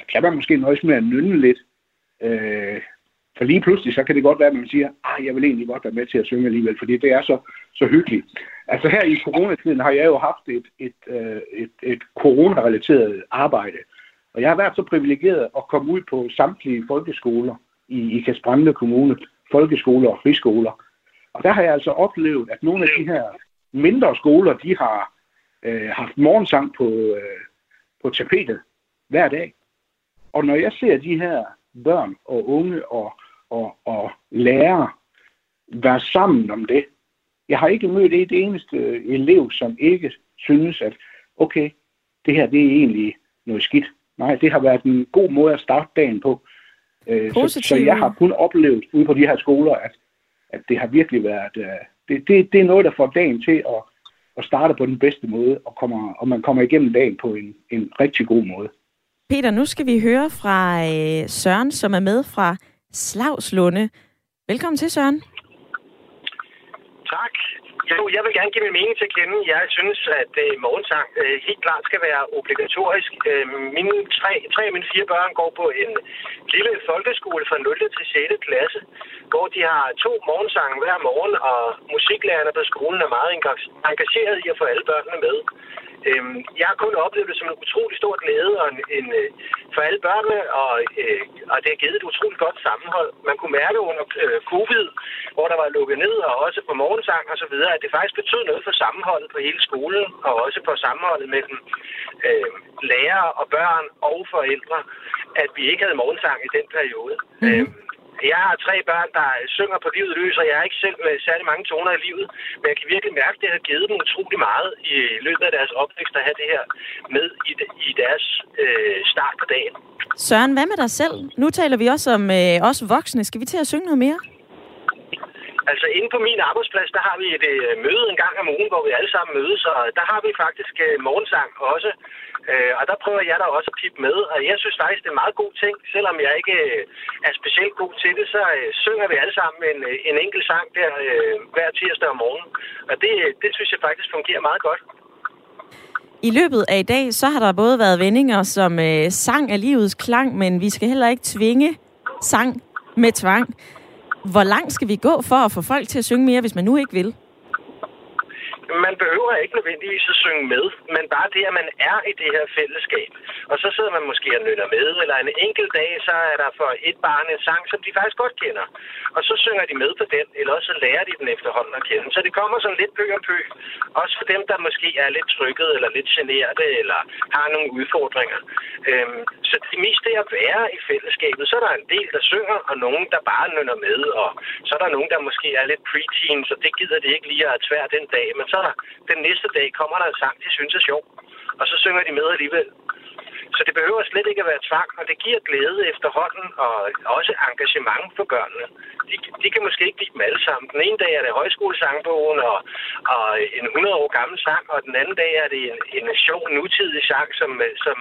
så kan man måske nøjes med at nynne lidt. Øh, for lige pludselig, så kan det godt være, at man siger, at jeg vil egentlig godt være med til at synge alligevel, fordi det er så, så hyggeligt. Altså her i coronatiden har jeg jo haft et, et, et, et, et coronarelateret arbejde, og jeg har været så privilegeret at komme ud på samtlige folkeskoler i, i Kasbrande Kommune, folkeskoler og friskoler. Og der har jeg altså oplevet, at nogle af de her mindre skoler, de har øh, haft morgensang på, øh, på tapetet hver dag. Og når jeg ser de her børn og unge og, og, og lærere være sammen om det, jeg har ikke mødt et eneste elev, som ikke synes, at okay, det her det er egentlig noget skidt. Nej, det har været en god måde at starte dagen på. Øh, så, så jeg har kun oplevet ude på de her skoler, at, at det har virkelig været... Øh, det, det, det er noget, der får dagen til at, at starte på den bedste måde, og, kommer, og man kommer igennem dagen på en, en rigtig god måde. Peter, nu skal vi høre fra øh, Søren, som er med fra Slavslunde. Velkommen til, Søren. Tak. Jo, jeg vil gerne give min mening til at kende. Jeg synes, at øh, morgensang øh, helt klart skal være obligatorisk. Øh, mine tre, tre af mine fire børn går på en lille folkeskole fra 0. til 6. klasse, hvor de har to morgensange hver morgen, og musiklærerne på skolen er meget engageret i at få alle børnene med. Øhm, jeg har kun oplevet det som en utrolig stor glæde og en, en, øh, for alle børnene, og, øh, og det har givet et utroligt godt sammenhold. Man kunne mærke under øh, covid, hvor der var lukket ned, og også på morgensang og så videre, at det faktisk betød noget for sammenholdet på hele skolen, og også på sammenholdet mellem øh, lærere og børn og forældre, at vi ikke havde morgensang i den periode. Mm-hmm. Øh, jeg har tre børn, der synger på livet løs, og jeg er ikke selv med særlig mange toner i livet, men jeg kan virkelig mærke, at det har givet dem utrolig meget i løbet af deres opvækst at have det her med i, i deres øh, start på dagen. Søren, hvad med dig selv? Nu taler vi også om øh, os voksne. Skal vi til at synge noget mere? Altså inde på min arbejdsplads, der har vi et øh, møde en gang om ugen, hvor vi alle sammen mødes, og der har vi faktisk øh, morgensang også. Øh, og der prøver jeg da også at pippe med, og jeg synes faktisk, det er en meget god ting. Selvom jeg ikke øh, er specielt god til det, så øh, synger vi alle sammen en, øh, en enkelt sang der øh, hver tirsdag om morgenen. Og det, øh, det synes jeg faktisk fungerer meget godt. I løbet af i dag, så har der både været vendinger som øh, sang af livets klang, men vi skal heller ikke tvinge sang med tvang. Hvor langt skal vi gå for at få folk til at synge mere, hvis man nu ikke vil? Man behøver ikke nødvendigvis at synge med, men bare det, at man er i det her fællesskab. Og så sidder man måske og nynner med, eller en enkelt dag, så er der for et barn en sang, som de faktisk godt kender. Og så synger de med på den, eller også så lærer de den efterhånden at kende. Så det kommer sådan lidt pø og pø. Også for dem, der måske er lidt trykket, eller lidt generet, eller har nogle udfordringer. Øhm, så det mest det at være i fællesskabet. Så er der en del, der synger, og nogen, der bare nynner med. Og så er der nogen, der måske er lidt preteen, så det gider de ikke lige at tvær den dag. Men så der den næste dag kommer der en sang, de synes er sjov, og så synger de med alligevel. Så det behøver slet ikke at være tvang, og det giver glæde efterhånden, og også engagement for børnene. De, de kan måske ikke lide dem alle sammen. Den ene dag er det højskolesangbogen og, og en 100 år gammel sang, og den anden dag er det en, en sjov, nutidig sang, som, som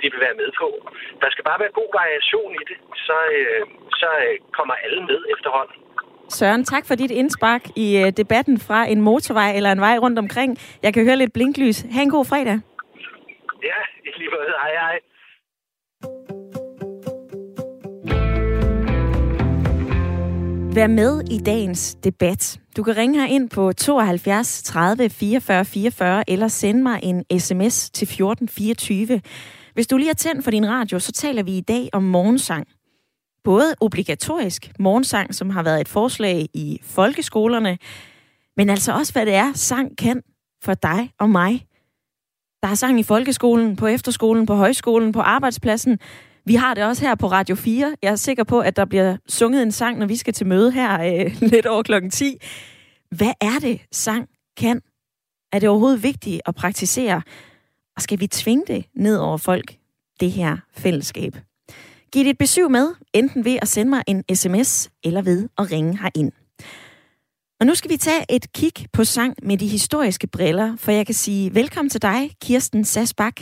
de vil være med på. Der skal bare være god variation i det, så, øh, så øh, kommer alle med efterhånden. Søren, tak for dit indspark i uh, debatten fra en motorvej eller en vej rundt omkring. Jeg kan høre lidt blinklys. Ha' en god fredag. Ja, i lige måde. Hej, hej. Vær med i dagens debat. Du kan ringe her ind på 72 30 44 44 eller sende mig en sms til 1424. Hvis du lige har tændt for din radio, så taler vi i dag om morgensang både obligatorisk morgensang, som har været et forslag i folkeskolerne, men altså også, hvad det er, sang kan for dig og mig. Der er sang i folkeskolen, på efterskolen, på højskolen, på arbejdspladsen. Vi har det også her på Radio 4. Jeg er sikker på, at der bliver sunget en sang, når vi skal til møde her øh, <laughs> lidt over klokken 10. Hvad er det, sang kan? Er det overhovedet vigtigt at praktisere? Og skal vi tvinge det ned over folk, det her fællesskab? Giv dit besøg med, enten ved at sende mig en sms eller ved at ringe herind. Og nu skal vi tage et kig på sang med de historiske briller, for jeg kan sige velkommen til dig, Kirsten Sasbak.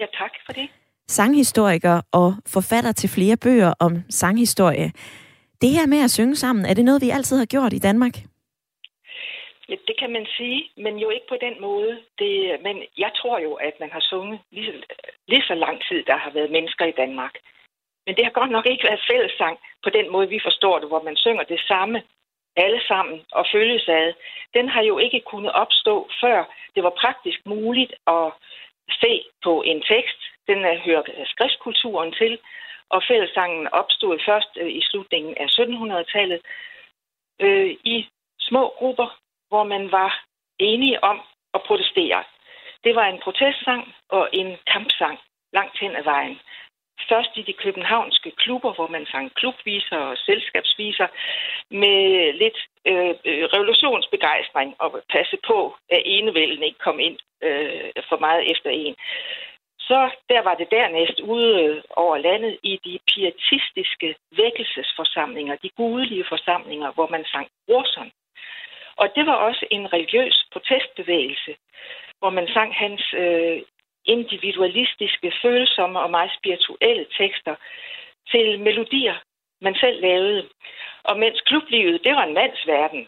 Ja, tak for det. Sanghistoriker og forfatter til flere bøger om sanghistorie. Det her med at synge sammen, er det noget, vi altid har gjort i Danmark? Ja, det kan man sige, men jo ikke på den måde. Det, men jeg tror jo, at man har sunget lige lige så lang tid, der har været mennesker i Danmark. Men det har godt nok ikke været fællessang på den måde, vi forstår det, hvor man synger det samme alle sammen og følges ad. Den har jo ikke kunnet opstå, før det var praktisk muligt at se på en tekst. Den hører skriftkulturen til, og fællessangen opstod først øh, i slutningen af 1700-tallet øh, i små grupper, hvor man var enige om at protestere. Det var en protestsang og en kampsang langt hen ad vejen først i de københavnske klubber, hvor man sang klubviser og selskabsviser, med lidt øh, øh, revolutionsbegejstring og passe på, at enevælden ikke kom ind øh, for meget efter en. Så der var det dernæst ude øh, over landet i de pietistiske vækkelsesforsamlinger, de gudelige forsamlinger, hvor man sang Orson. Og det var også en religiøs protestbevægelse, hvor man sang hans øh, individualistiske, følsomme og meget spirituelle tekster til melodier, man selv lavede. Og mens klublivet, det var en mands verden,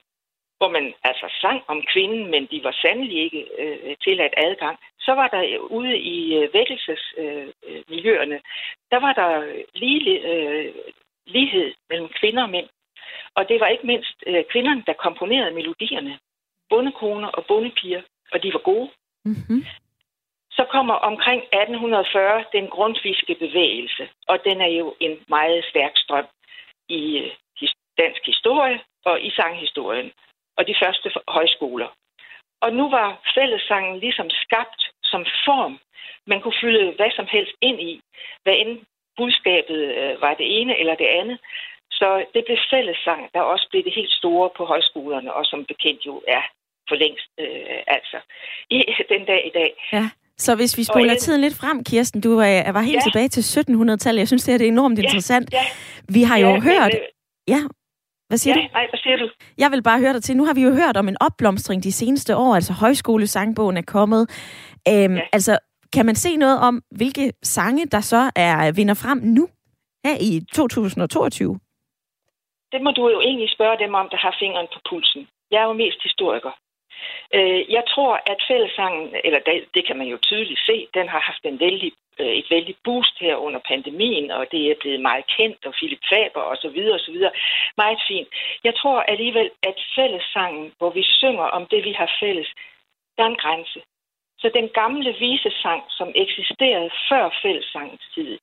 hvor man altså sang om kvinden, men de var sandelig ikke øh, tilladt adgang, så var der ude i øh, vækkelsesmiljøerne, øh, der var der lige, øh, lighed mellem kvinder og mænd. Og det var ikke mindst øh, kvinderne, der komponerede melodierne. Bondekoner og bondepiger, og de var gode. Mm-hmm. Så kommer omkring 1840 den grundviske bevægelse, og den er jo en meget stærk strøm i øh, dansk historie og i sanghistorien, og de første højskoler. Og nu var fællessangen ligesom skabt som form. Man kunne fylde hvad som helst ind i, hvad end budskabet øh, var det ene eller det andet. Så det blev fællessang, der også blev det helt store på højskolerne, og som bekendt jo er for længst, øh, altså, i den dag i dag. Ja. Så hvis vi spoler tiden lidt frem, Kirsten, du var, var helt ja. tilbage til 1700-tallet. Jeg synes, det, her, det er enormt ja, interessant. Ja. Vi har jo ja, hørt... Men, ja, hvad siger ja, du? Nej, hvad siger du? Jeg vil bare høre dig til. Nu har vi jo hørt om en opblomstring de seneste år, altså højskolesangbogen er kommet. Øhm, ja. Altså, kan man se noget om, hvilke sange, der så er vinder frem nu, her i 2022? Det må du jo egentlig spørge dem om, der har fingeren på pulsen. Jeg er jo mest historiker. Øh, jeg tror, at fællessangen, eller det, kan man jo tydeligt se, den har haft en vældig, øh, et vældig boost her under pandemien, og det er blevet meget kendt, og Philip Faber og så videre og så videre. Meget fint. Jeg tror alligevel, at fællessangen, hvor vi synger om det, vi har fælles, der er en grænse. Så den gamle visesang, som eksisterede før fællessangens tid,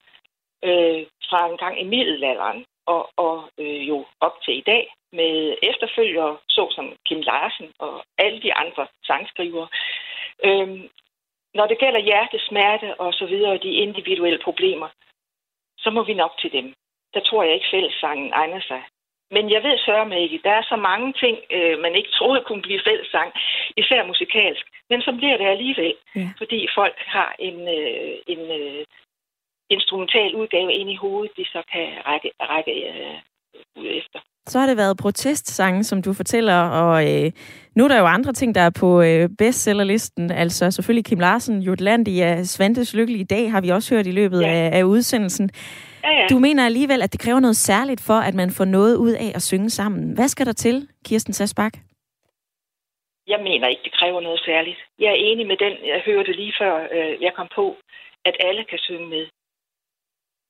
øh, fra en gang i middelalderen og, og øh, jo op til i dag, med efterfølgere, såsom Kim Larsen og alle de andre sangskrivere. Øhm, når det gælder hjertesmerte og så videre, de individuelle problemer, så må vi nok til dem. Der tror jeg ikke, fællessangen egner sig. Men jeg ved sørme ikke, der er så mange ting, øh, man ikke troede <laughs> kunne blive fællessang, især musikalsk, men så bliver det alligevel, ja. fordi folk har en, øh, en øh, instrumental udgave ind i hovedet, de så kan række, række øh, ud efter. Så har det været protestsange, som du fortæller, og øh, nu er der jo andre ting, der er på øh, bestsellerlisten. Altså selvfølgelig Kim Larsen, Jutlandia, Svantes Lykkelige Dag har vi også hørt i løbet ja. af, af udsendelsen. Ja, ja. Du mener alligevel, at det kræver noget særligt for, at man får noget ud af at synge sammen. Hvad skal der til, Kirsten Sasbak? Jeg mener ikke, det kræver noget særligt. Jeg er enig med den, jeg hørte lige før øh, jeg kom på, at alle kan synge med.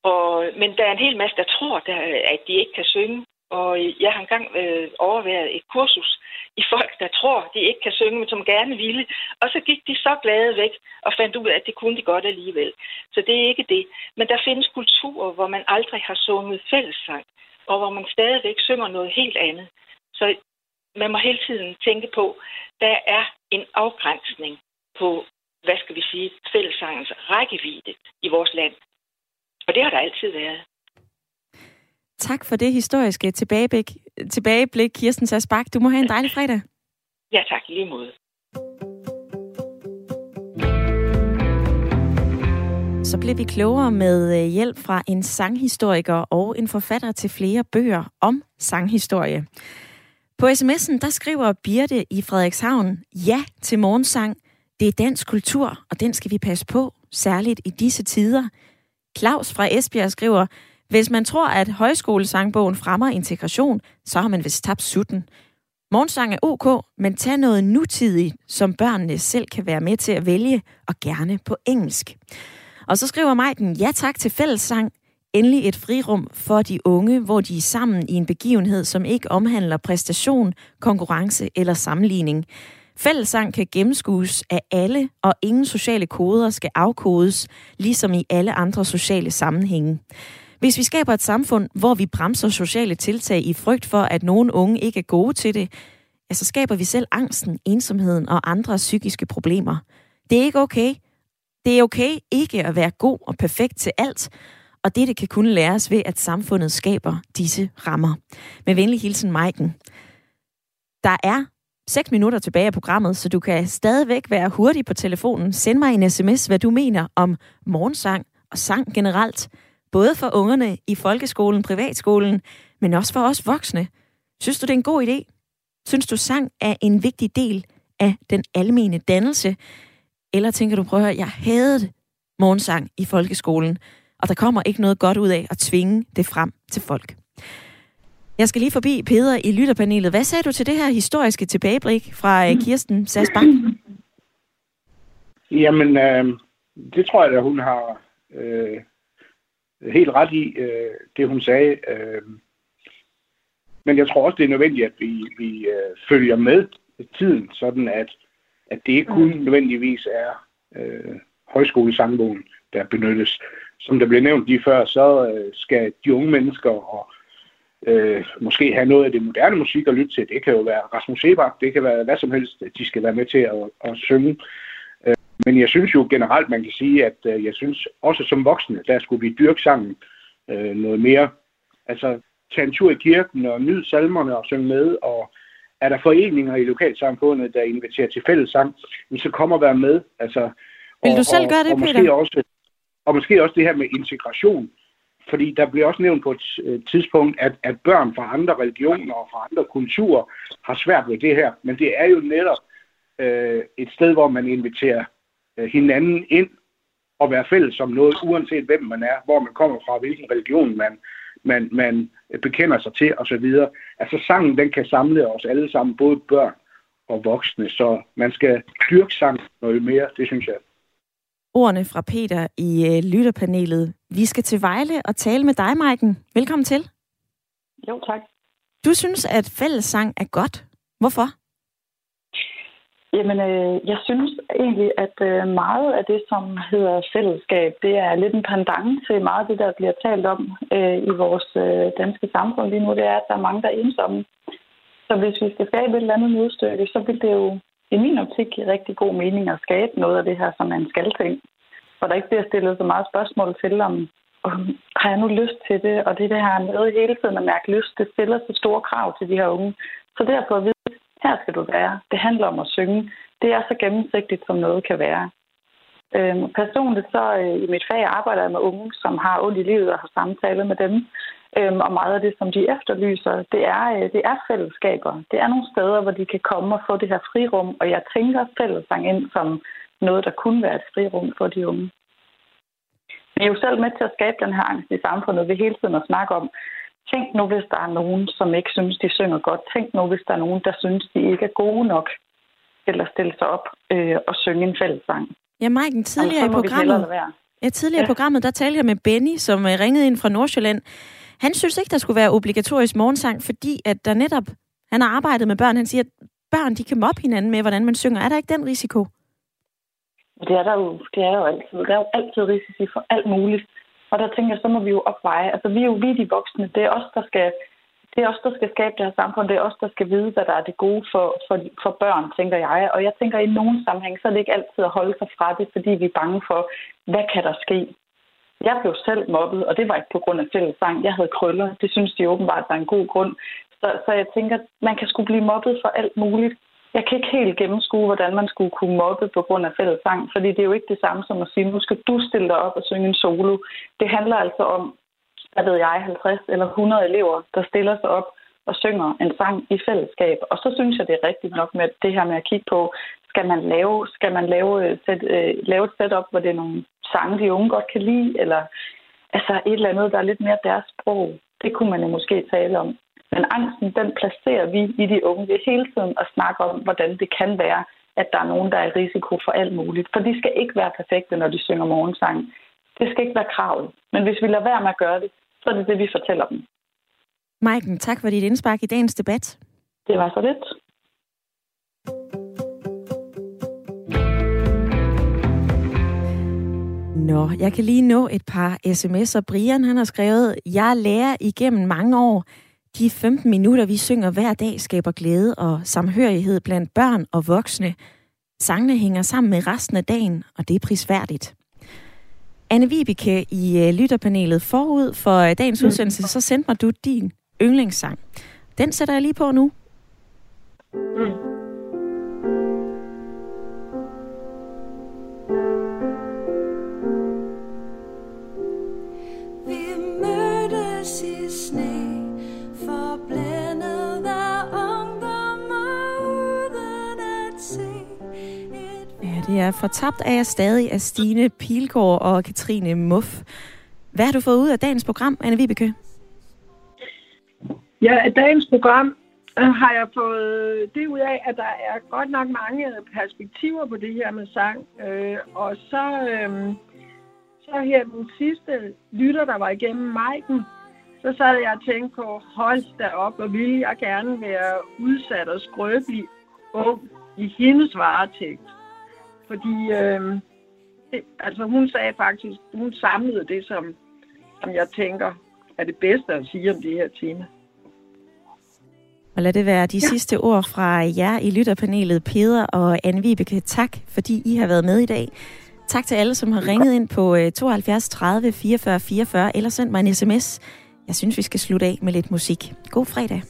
Og, men der er en hel masse, der tror, der, at de ikke kan synge. Og jeg har engang øh, overværet et kursus i folk, der tror, de ikke kan synge, men som gerne ville. Og så gik de så glade væk og fandt ud af, at det kunne de godt alligevel. Så det er ikke det. Men der findes kulturer, hvor man aldrig har sunget fællessang, og hvor man stadigvæk synger noget helt andet. Så man må hele tiden tænke på, der er en afgrænsning på, hvad skal vi sige, fællessangens rækkevidde i vores land. Og det har der altid været. Tak for det historiske tilbageblik, tilbageblik Kirsten Sassbak. Du må have en dejlig fredag. Ja, tak. lige måde. Så blev vi klogere med øh, hjælp fra en sanghistoriker og en forfatter til flere bøger om sanghistorie. På sms'en, der skriver Birte i Frederikshavn, ja til morgensang. Det er dansk kultur, og den skal vi passe på, særligt i disse tider. Claus fra Esbjerg skriver, hvis man tror, at højskolesangbogen fremmer integration, så har man vist tabt sutten. Morgensang er ok, men tag noget nutidigt, som børnene selv kan være med til at vælge, og gerne på engelsk. Og så skriver Majken, ja tak til fællessang. Endelig et frirum for de unge, hvor de er sammen i en begivenhed, som ikke omhandler præstation, konkurrence eller sammenligning. Fællessang kan gennemskues af alle, og ingen sociale koder skal afkodes, ligesom i alle andre sociale sammenhænge. Hvis vi skaber et samfund, hvor vi bremser sociale tiltag i frygt for, at nogle unge ikke er gode til det, ja, så skaber vi selv angsten, ensomheden og andre psykiske problemer. Det er ikke okay. Det er okay ikke at være god og perfekt til alt, og dette kan kun læres ved, at samfundet skaber disse rammer. Med venlig hilsen, Maiken. Der er 6 minutter tilbage af programmet, så du kan stadigvæk være hurtig på telefonen. Send mig en sms, hvad du mener om morgensang og sang generelt. Både for ungerne i folkeskolen, privatskolen, men også for os voksne. Synes du, det er en god idé? Synes du, sang er en vigtig del af den almene dannelse? Eller tænker du, prøv at høre, jeg havde morgensang i folkeskolen, og der kommer ikke noget godt ud af at tvinge det frem til folk. Jeg skal lige forbi Peder i lytterpanelet. Hvad sagde du til det her historiske tilbageblik fra øh, Kirsten Sasbak? <laughs> Jamen, øh, det tror jeg, at hun har øh, helt ret i, øh, det hun sagde. Øh, men jeg tror også, det er nødvendigt, at vi, vi øh, følger med tiden, sådan at, at det ikke kun mm. nødvendigvis er øh, højskolesangbogen, der benyttes. Som der blev nævnt lige før, så øh, skal de unge mennesker og øh, måske have noget af det moderne musik at lytte til. Det kan jo være Rasmus Sebak, det kan være hvad som helst, de skal være med til at, at synge. Øh, men jeg synes jo generelt, man kan sige, at øh, jeg synes også som voksne, der skulle vi dyrke sangen øh, noget mere. Altså tage en tur i kirken og nyde salmerne og synge med, og er der foreninger i lokalsamfundet, der inviterer til fællessang, så kommer være med. Altså, Vil du selv gøre det, og, og Peter? måske også, og måske også det her med integration. Fordi der bliver også nævnt på et øh, tidspunkt, at, at børn fra andre religioner og fra andre kulturer har svært ved det her. Men det er jo netop øh, et sted, hvor man inviterer øh, hinanden ind og være fælles om noget, uanset hvem man er, hvor man kommer fra, hvilken religion man, man, man bekender sig til osv. Altså sangen, den kan samle os alle sammen, både børn og voksne, så man skal dyrke sang noget mere, det synes jeg. Ordene fra Peter i øh, lytterpanelet. Vi skal til Vejle og tale med dig, Maiken. Velkommen til. Jo, tak. Du synes, at fællessang er godt. Hvorfor? Jamen, øh, jeg synes egentlig, at øh, meget af det, som hedder fællesskab, det er lidt en pendant til meget af det, der bliver talt om øh, i vores øh, danske samfund lige nu. Det er, at der er mange, der er ensomme. Så hvis vi skal skabe et eller andet modstykke, så vil det jo i min optik giver rigtig god mening at skabe noget af det her, som man en skaldting. Hvor der ikke bliver stillet så meget spørgsmål til, om, om har jeg nu lyst til det? Og det, det her med hele tiden at mærke lyst, det stiller så store krav til de her unge. Så derfor at vide, her skal du være. Det handler om at synge. Det er så gennemsigtigt, som noget kan være. Øhm, personligt så øh, i mit fag arbejder jeg med unge, som har ondt i livet og har samtaler med dem. Øhm, og meget af det, som de efterlyser, det er, øh, det er fællesskaber. Det er nogle steder, hvor de kan komme og få det her frirum. Og jeg tænker fællesang ind som noget, der kunne være et frirum for de unge. Vi er jo selv med til at skabe den her angst i samfundet ved hele tiden at snakke om, tænk nu, hvis der er nogen, som ikke synes, de synger godt. Tænk nu, hvis der er nogen, der synes, de ikke er gode nok til at stille sig op øh, og synge en fællessang. Ja, Maiken, tidligere i programmet, ja, tidligere ja. i programmet, der talte jeg med Benny, som øh, ringede ind fra Nordsjælland. Han synes ikke, der skulle være obligatorisk morgensang, fordi at der netop, han har arbejdet med børn, han siger, at børn, de kan mobbe hinanden med, hvordan man synger. Er der ikke den risiko? Det er der jo, det er jo altid. Der er jo altid risici for alt muligt. Og der tænker jeg, så må vi jo opveje. Altså, vi er jo vi de voksne. Det er os, der skal, det er os, der skal skabe det her samfund. Det er os, der skal vide, hvad der er det gode for, for, for børn, tænker jeg. Og jeg tænker, at i nogen sammenhæng, så er det ikke altid at holde sig fra det, fordi vi er bange for, hvad kan der ske? Jeg blev selv mobbet, og det var ikke på grund af fællesang. Jeg havde krøller. Det synes de åbenbart var en god grund. Så, så jeg tænker, at man kan skulle blive mobbet for alt muligt. Jeg kan ikke helt gennemskue, hvordan man skulle kunne mobbe på grund af fællesang, fordi det er jo ikke det samme som at sige, nu skal du stille dig op og synge en solo. Det handler altså om, hvad ved jeg, 50 eller 100 elever, der stiller sig op og synger en sang i fællesskab. Og så synes jeg, det er rigtigt nok med det her med at kigge på, skal man lave, skal man lave, set, øh, lave et setup, hvor det er nogle sange, de unge godt kan lide, eller altså et eller andet, der er lidt mere deres sprog. Det kunne man jo måske tale om. Men angsten, den placerer vi i de unge ved hele tiden at snakke om, hvordan det kan være, at der er nogen, der er i risiko for alt muligt. For de skal ikke være perfekte, når de synger morgensang. Det skal ikke være kravet. Men hvis vi lader være med at gøre det, så er det det, vi fortæller dem. Maiken, tak for dit indspark i dagens debat. Det var så lidt. Nå, jeg kan lige nå et par sms'er. Brian han har skrevet, jeg lærer igennem mange år, de 15 minutter, vi synger hver dag, skaber glæde og samhørighed blandt børn og voksne. Sangene hænger sammen med resten af dagen, og det er prisværdigt. Anne Vibeke i øh, lytterpanelet forud for øh, dagens udsendelse, så sendte mig du din yndlingssang. Den sætter jeg lige på nu. Mm. Her. er fortabt af jeg stadig af Stine Pilgaard og Katrine Muff. Hvad har du fået ud af dagens program, Anne Vibeke? Ja, af dagens program øh, har jeg fået det ud af, at der er godt nok mange perspektiver på det her med sang. Øh, og så, øh, så her den sidste lytter, der var igennem Majken, så sad jeg og tænkte på, hold da op, og ville jeg gerne være udsat og skrøbelig ung i hendes varetægt. Fordi øh, det, altså hun sagde faktisk, hun samlede det, som, som jeg tænker er det bedste at sige om det her tema. Og lad det være de ja. sidste ord fra jer i lytterpanelet, Peder og Anne Vibeke. Tak, fordi I har været med i dag. Tak til alle, som har ringet ind på 72 30 44 44 eller sendt mig en sms. Jeg synes, vi skal slutte af med lidt musik. God fredag.